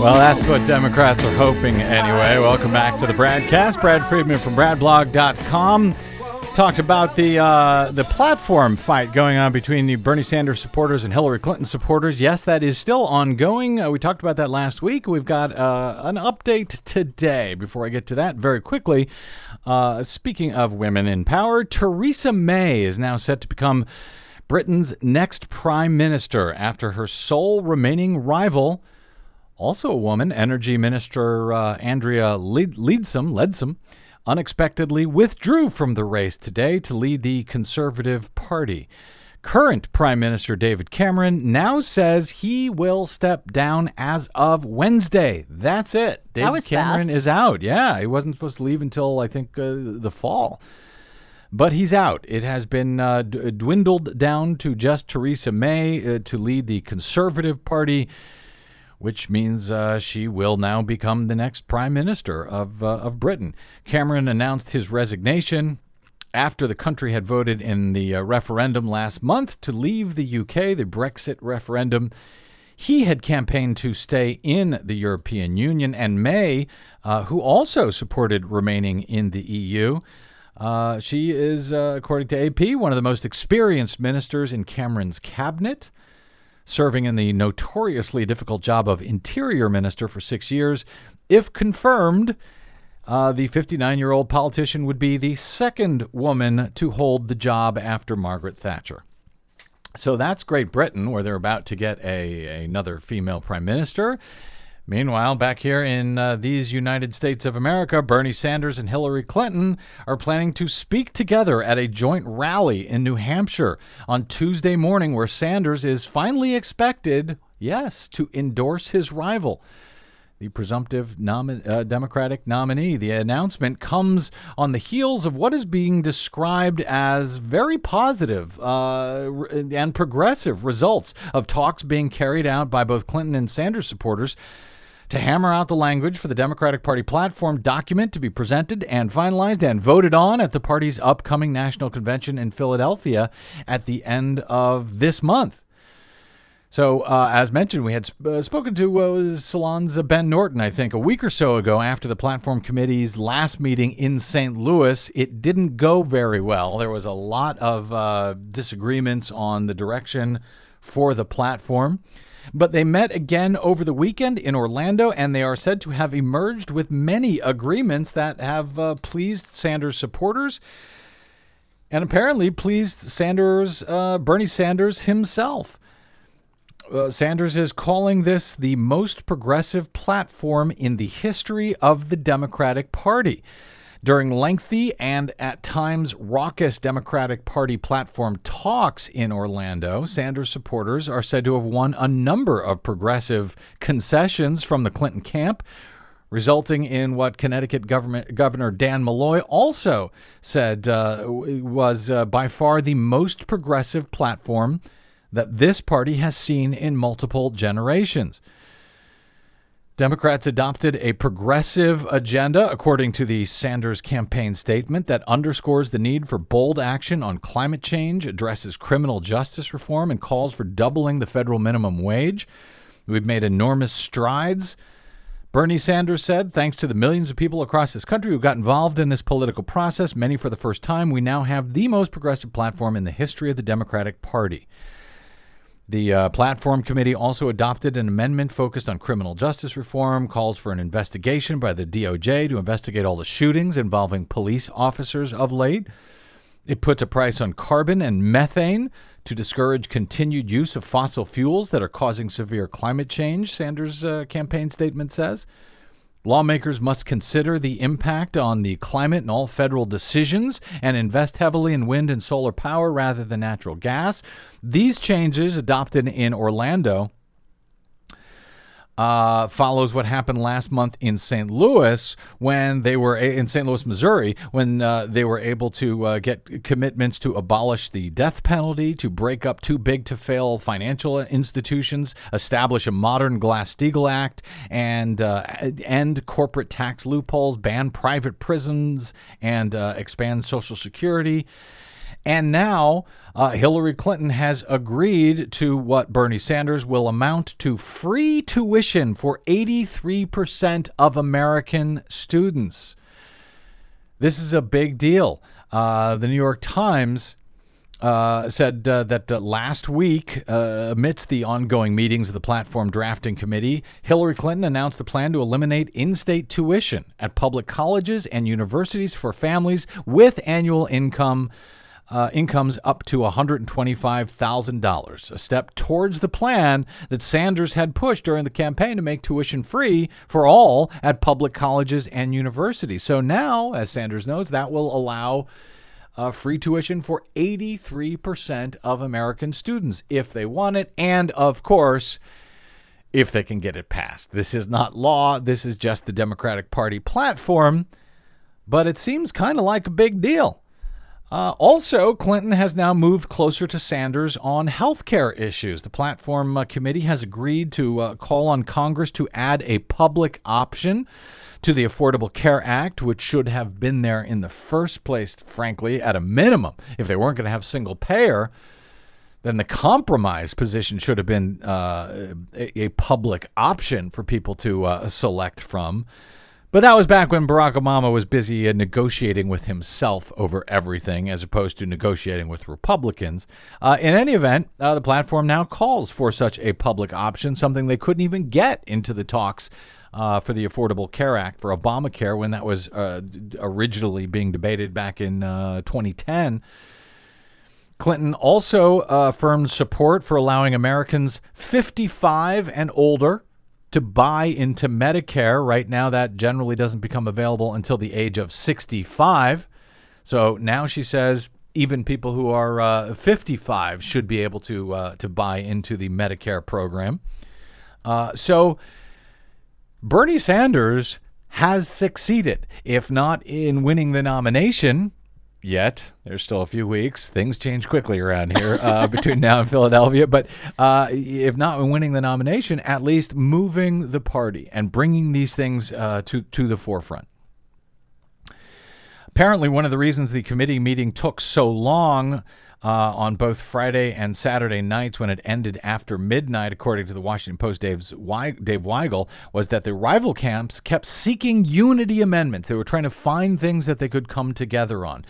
Well, that's what Democrats are hoping anyway. Welcome back to the BradCast. Brad Friedman from BradBlog.com talked about the uh, the platform fight going on between the Bernie Sanders supporters and Hillary Clinton supporters. Yes, that is still ongoing. Uh, we talked about that last week. We've got uh, an update today. Before I get to that, very quickly, uh, speaking of women in power, Theresa May is now set to become Britain's next prime minister after her sole remaining rival also a woman, Energy Minister uh, Andrea Lead- Leadsom, Leadsom, unexpectedly withdrew from the race today to lead the Conservative Party. Current Prime Minister David Cameron now says he will step down as of Wednesday. That's it. David Cameron fast. is out. Yeah, he wasn't supposed to leave until I think uh, the fall. But he's out. It has been uh, d- dwindled down to just Theresa May uh, to lead the Conservative Party, which means uh, she will now become the next Prime Minister of, uh, of Britain. Cameron announced his resignation after the country had voted in the uh, referendum last month to leave the UK, the Brexit referendum. He had campaigned to stay in the European Union, and May, uh, who also supported remaining in the EU, uh, she is, uh, according to AP, one of the most experienced ministers in Cameron's cabinet, serving in the notoriously difficult job of Interior Minister for six years. If confirmed, uh, the 59 year old politician would be the second woman to hold the job after Margaret Thatcher. So that's Great Britain, where they're about to get a another female prime minister. Meanwhile, back here in uh, these United States of America, Bernie Sanders and Hillary Clinton are planning to speak together at a joint rally in New Hampshire on Tuesday morning, where Sanders is finally expected, yes, to endorse his rival the presumptive nomi- uh, Democratic nominee. The announcement comes on the heels of what is being described as very positive uh, and progressive results of talks being carried out by both Clinton and Sanders supporters to hammer out the language for the Democratic Party platform document to be presented and finalized and voted on at the party's upcoming national convention in Philadelphia at the end of this month. So, uh, as mentioned, we had sp- uh, spoken to uh, Ben Norton, I think, a week or so ago after the platform committee's last meeting in St. Louis. It didn't go very well. There was a lot of uh, disagreements on the direction for the platform. But they met again over the weekend in Orlando, and they are said to have emerged with many agreements that have uh, pleased Sanders supporters and apparently pleased Sanders, uh, Bernie Sanders himself. Uh, Sanders is calling this the most progressive platform in the history of the Democratic Party. During lengthy and at times raucous Democratic Party platform talks in Orlando, Sanders supporters are said to have won a number of progressive concessions from the Clinton camp, resulting in what Connecticut Governor Dan Malloy also said uh, was uh, by far the most progressive platform that this party has seen in multiple generations. Democrats adopted a progressive agenda, according to the Sanders campaign statement, that underscores the need for bold action on climate change, addresses criminal justice reform, and calls for doubling the federal minimum wage. We've made enormous strides. Bernie Sanders said, thanks to the millions of people across this country who got involved in this political process, many for the first time, we now have the most progressive platform in the history of the Democratic Party. The uh, platform committee also adopted an amendment focused on criminal justice reform, calls for an investigation by the DOJ to investigate all the shootings involving police officers of late. It puts a price on carbon and methane to discourage continued use of fossil fuels that are causing severe climate change, Sanders' uh, campaign statement says. Lawmakers must consider the impact on the climate and all federal decisions and invest heavily in wind and solar power rather than natural gas. These changes, adopted in Orlando, uh, follows what happened last month in St. Louis when they were in St. Louis, Missouri, when uh, they were able to uh, get commitments to abolish the death penalty, to break up too big to fail financial institutions, establish a modern Glass Steagall Act, and uh, end corporate tax loopholes, ban private prisons, and uh, expand Social Security. And now uh, Hillary Clinton has agreed to what Bernie Sanders will amount to free tuition for 83% of American students. This is a big deal. Uh, the New York Times uh, said uh, that uh, last week, uh, amidst the ongoing meetings of the platform drafting committee, Hillary Clinton announced a plan to eliminate in state tuition at public colleges and universities for families with annual income uh, incomes up to $125,000, a step towards the plan that Sanders had pushed during the campaign to make tuition free for all at public colleges and universities. So now, as Sanders notes, that will allow uh, free tuition for 83% of American students if they want it. And of course, if they can get it passed. This is not law, this is just the Democratic Party platform, but it seems kind of like a big deal. Uh, also, Clinton has now moved closer to Sanders on health care issues. The platform uh, committee has agreed to uh, call on Congress to add a public option to the Affordable Care Act, which should have been there in the first place, frankly, at a minimum. If they weren't going to have single payer, then the compromise position should have been uh, a, a public option for people to uh, select from. But that was back when Barack Obama was busy uh, negotiating with himself over everything as opposed to negotiating with Republicans. Uh, in any event, uh, the platform now calls for such a public option, something they couldn't even get into the talks uh, for the Affordable Care Act for Obamacare when that was uh, originally being debated back in uh, 2010. Clinton also affirmed support for allowing Americans 55 and older to buy into Medicare. Right now, that generally doesn't become available until the age of 65. So now she says even people who are uh, 55 should be able to uh, to buy into the Medicare program. Uh, so Bernie Sanders has succeeded, if not in winning the nomination, yet. There's still a few weeks. Things change quickly around here uh, between now and Philadelphia. But uh, if not winning the nomination, at least moving the party and bringing these things uh, to to the forefront. Apparently, one of the reasons the committee meeting took so long uh, on both Friday and Saturday nights when it ended after midnight, according to the Washington Post Dave's, Dave Weigel, was that the rival camps kept seeking unity amendments. They were trying to find things that they could come together on.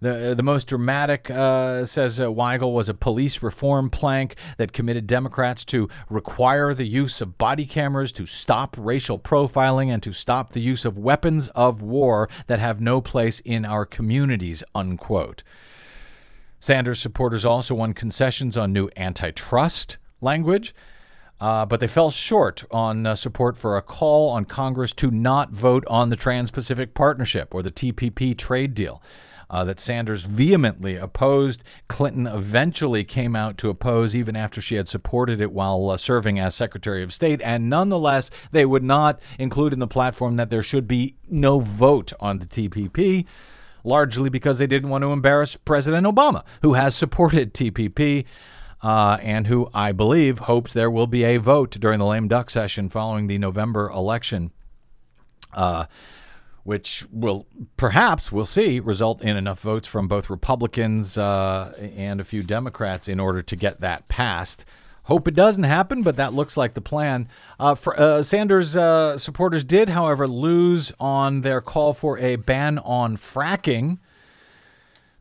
The, the most dramatic, uh, says uh, Weigel, was a police reform plank that committed Democrats to require the use of body cameras, to stop racial profiling, and to stop the use of weapons of war that have no place in our communities, unquote. Sanders supporters also won concessions on new antitrust language, uh, but they fell short on uh, support for a call on Congress to not vote on the Trans Pacific Partnership or the TPP trade deal. Uh, that Sanders vehemently opposed. Clinton eventually came out to oppose, even after she had supported it while uh, serving as Secretary of State. And nonetheless, they would not include in the platform that there should be no vote on the TPP largely because they didn't want to embarrass President Obama, who has supported TPP. Uh, and who I believe hopes there will be a vote during the lame duck session following the November election, uh, which will perhaps, we'll see, result in enough votes from both Republicans uh, and a few Democrats in order to get that passed. Hope it doesn't happen, but that looks like the plan. Uh, for, uh, Sanders uh, supporters did, however, lose on their call for a ban on fracking.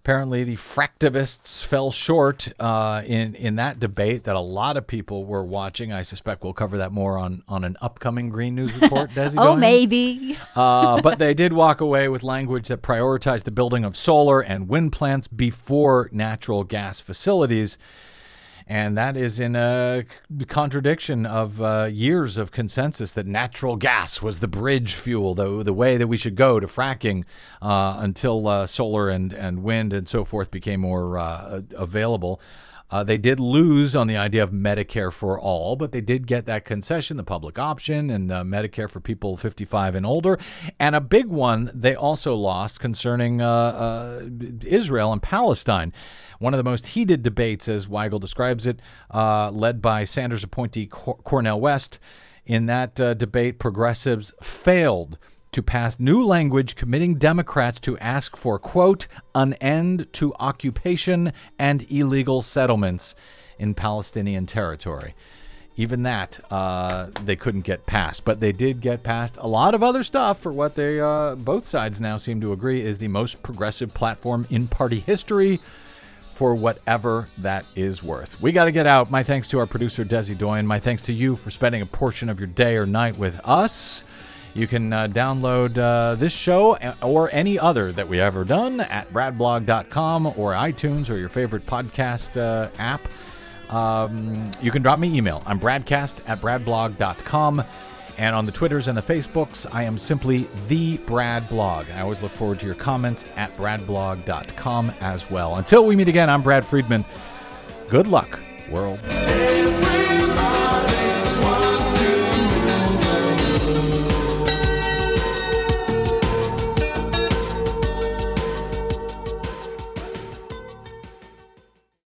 Apparently, the fractivists fell short uh, in in that debate that a lot of people were watching. I suspect we'll cover that more on, on an upcoming Green News report. Desi oh, maybe. Uh, but they did walk away with language that prioritized the building of solar and wind plants before natural gas facilities. And that is in a contradiction of uh, years of consensus that natural gas was the bridge fuel, the, the way that we should go to fracking uh, until uh, solar and, and wind and so forth became more uh, available. Uh, they did lose on the idea of Medicare for all, but they did get that concession, the public option, and uh, Medicare for people 55 and older. And a big one they also lost concerning uh, uh Israel and Palestine. One of the most heated debates, as Weigel describes it, uh, led by Sanders appointee Cor- Cornel West. In that uh, debate, progressives failed to pass new language committing Democrats to ask for, quote, an end to occupation and illegal settlements in Palestinian territory. Even that uh, they couldn't get past, but they did get past a lot of other stuff for what they uh, both sides now seem to agree is the most progressive platform in party history for whatever that is worth. We got to get out. My thanks to our producer, Desi Doyen. My thanks to you for spending a portion of your day or night with us. You can uh, download uh, this show or any other that we ever done at bradblog.com or iTunes or your favorite podcast uh, app. Um, you can drop me email. I'm bradcast at bradblog.com. And on the Twitters and the Facebooks, I am simply the Brad Blog. I always look forward to your comments at bradblog.com as well. Until we meet again, I'm Brad Friedman. Good luck, world.